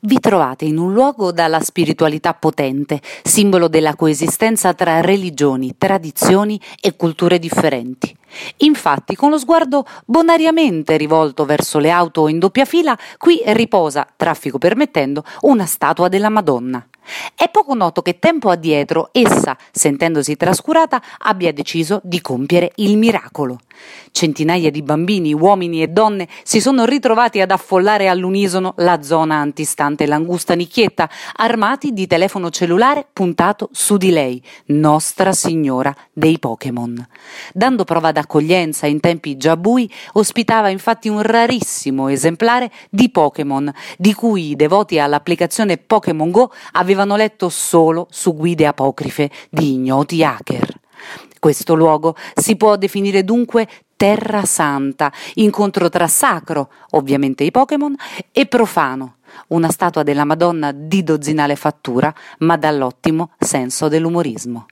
Vi trovate in un luogo dalla spiritualità potente, simbolo della coesistenza tra religioni, tradizioni e culture differenti. Infatti, con lo sguardo bonariamente rivolto verso le auto in doppia fila, qui riposa, traffico permettendo, una statua della Madonna. È poco noto che tempo addietro essa, sentendosi trascurata, abbia deciso di compiere il miracolo. Centinaia di bambini, uomini e donne si sono ritrovati ad affollare all'unisono la zona antistante l'angusta nicchietta, armati di telefono cellulare puntato su di lei, Nostra Signora dei Pokémon. Dando prova d'accoglienza in tempi già bui, ospitava infatti un rarissimo esemplare di Pokémon, di cui i devoti all'applicazione Pokémon Go avevano letto solo su guide apocrife di ignoti hacker. Questo luogo si può definire dunque terra santa, incontro tra sacro, ovviamente i Pokémon, e profano, una statua della Madonna di dozzinale fattura, ma dall'ottimo senso dell'umorismo.